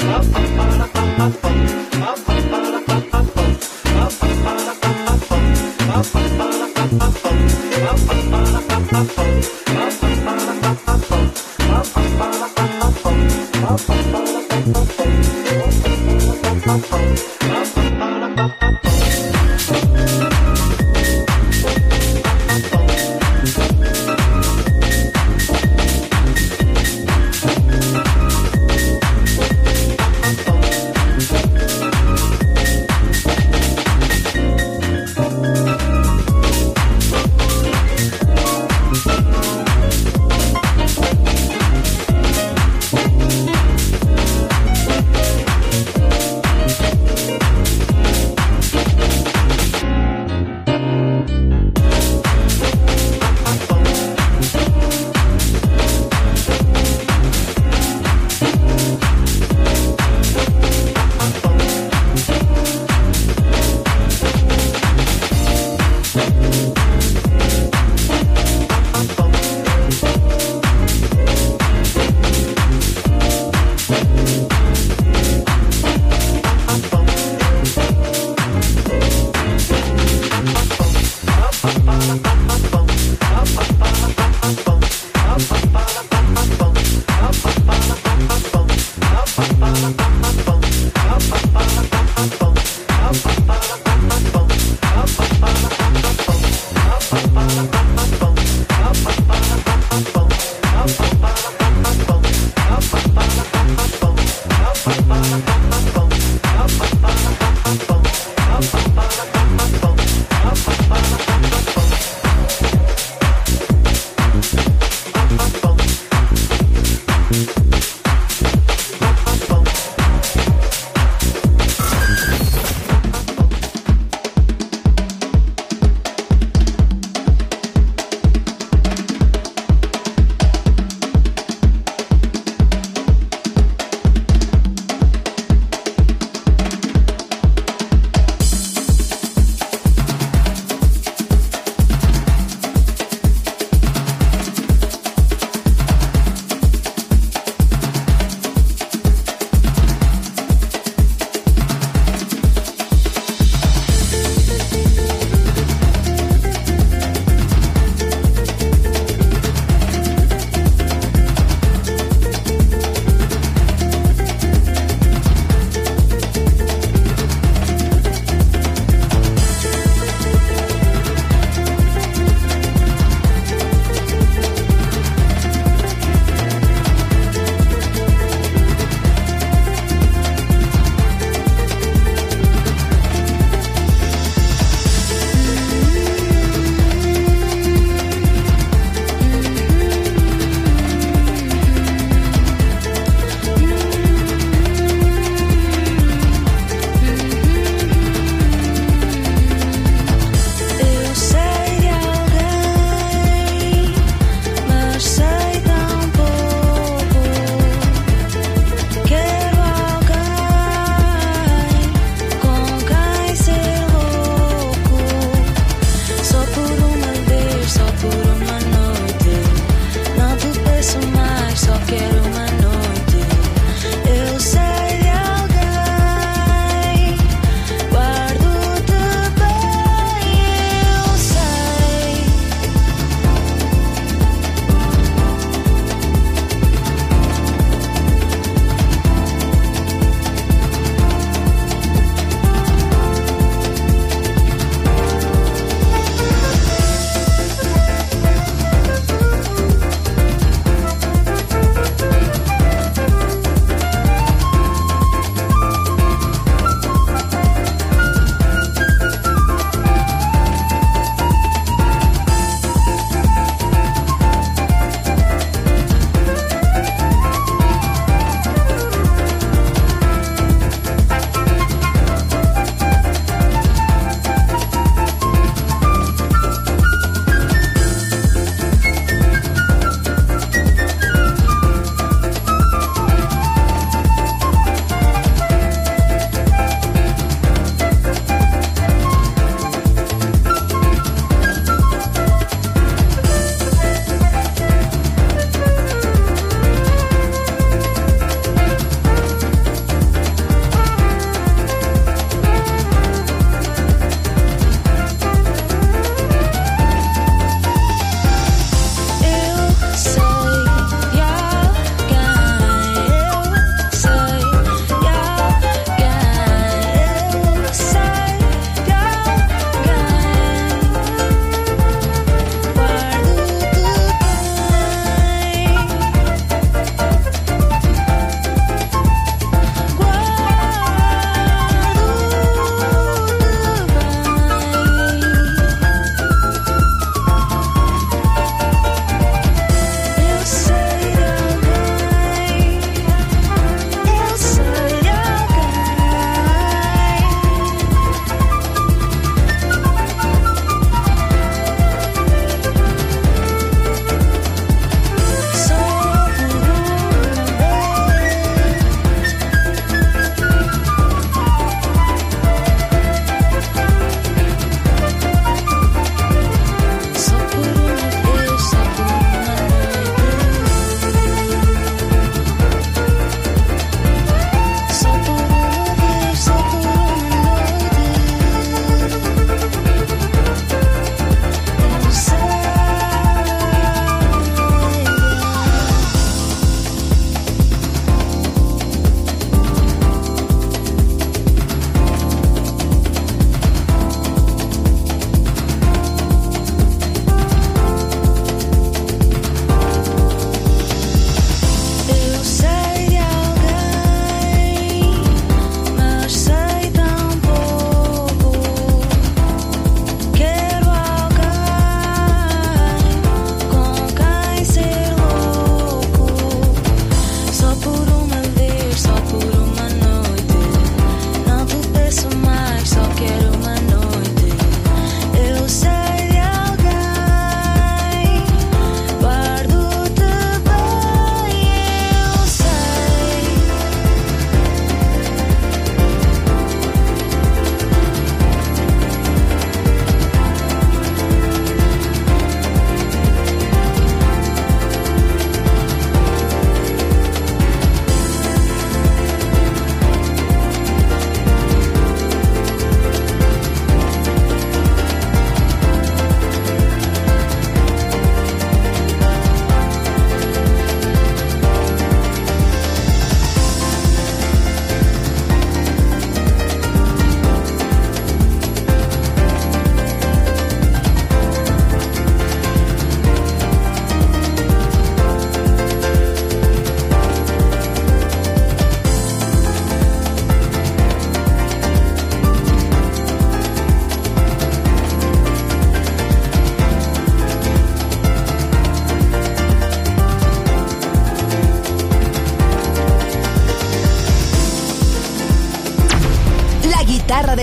Up, up, up,